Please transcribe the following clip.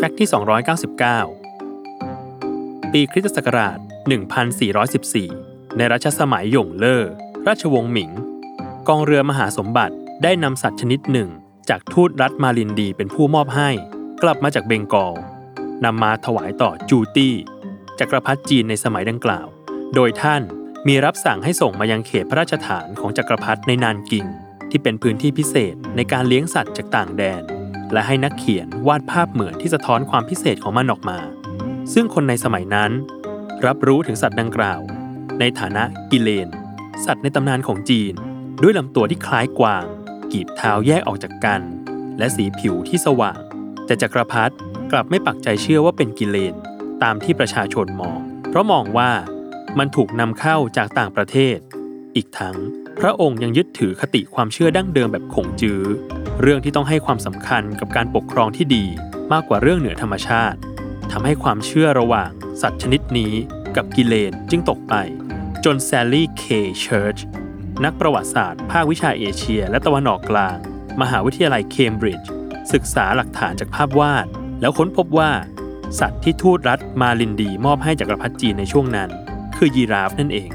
แฟกต์ที่ 299 ปีคริสตศักราช 1414 ในรัชสมัยหยงเล่อ ราชวงศ์หมิง กองเรือมหาสมบัติได้นำสัตว์ชนิดหนึ่ง จากทูตรัฐมาลินดีเป็นผู้มอบให้ กลับมาจากเบงกอลนำมาถวายต่อจูตี้ จักรพรรดิจีนในสมัยดังกล่าว โดยท่านมีรับสั่งให้ส่งมายังเขตพระราชฐานของจักรพรรดิในนานกิง ที่เป็นพื้นที่พิเศษในการเลี้ยงสัตว์จากต่างแดน และให้นักเขียนวาดภาพเหมือนที่สะท้อนความพิเศษของมันออกมา ซึ่งคนในสมัยนั้น รับรู้ถึงสัตว์ดังกล่าว ในฐานะกิเลน สัตว์ในตำนานของจีน ด้วยลำตัวที่คล้ายกวาง กีบเท้าแยกออกจากกัน และสีผิวที่สว่าง แต่จักรพรรดิกลับไม่ปักใจเชื่อว่าเป็นกิเลน ตามที่ประชาชนมอง เพราะมองว่ามันถูกนำเข้าจากต่างประเทศ อีกทั้งพระองค์ยังยึดถือคติความเชื่อดั้งเดิมแบบขงจื้อ เรื่องที่ต้องให้ความสำคัญกับการปกครองที่ดีมากกว่าเรื่องเหนือธรรมชาติทำให้ความเชื่อระหว่างสัตว์ชนิดนี้กับกิเลนจึงตกไป จนแซลลี่เคเชิร์ชนักประวัติศาสตร์ภาควิชาเอเชีย และตะวันออกกลาง มหาวิทยาลัยเคมบริดจ์ศึกษาหลักฐานจากภาพวาด แล้วค้นพบว่า สัตว์ที่ทูตรัฐมาลินดีมอบให้จักรพรรดิจีนในช่วงนั้น คือยีราฟนั่นเอง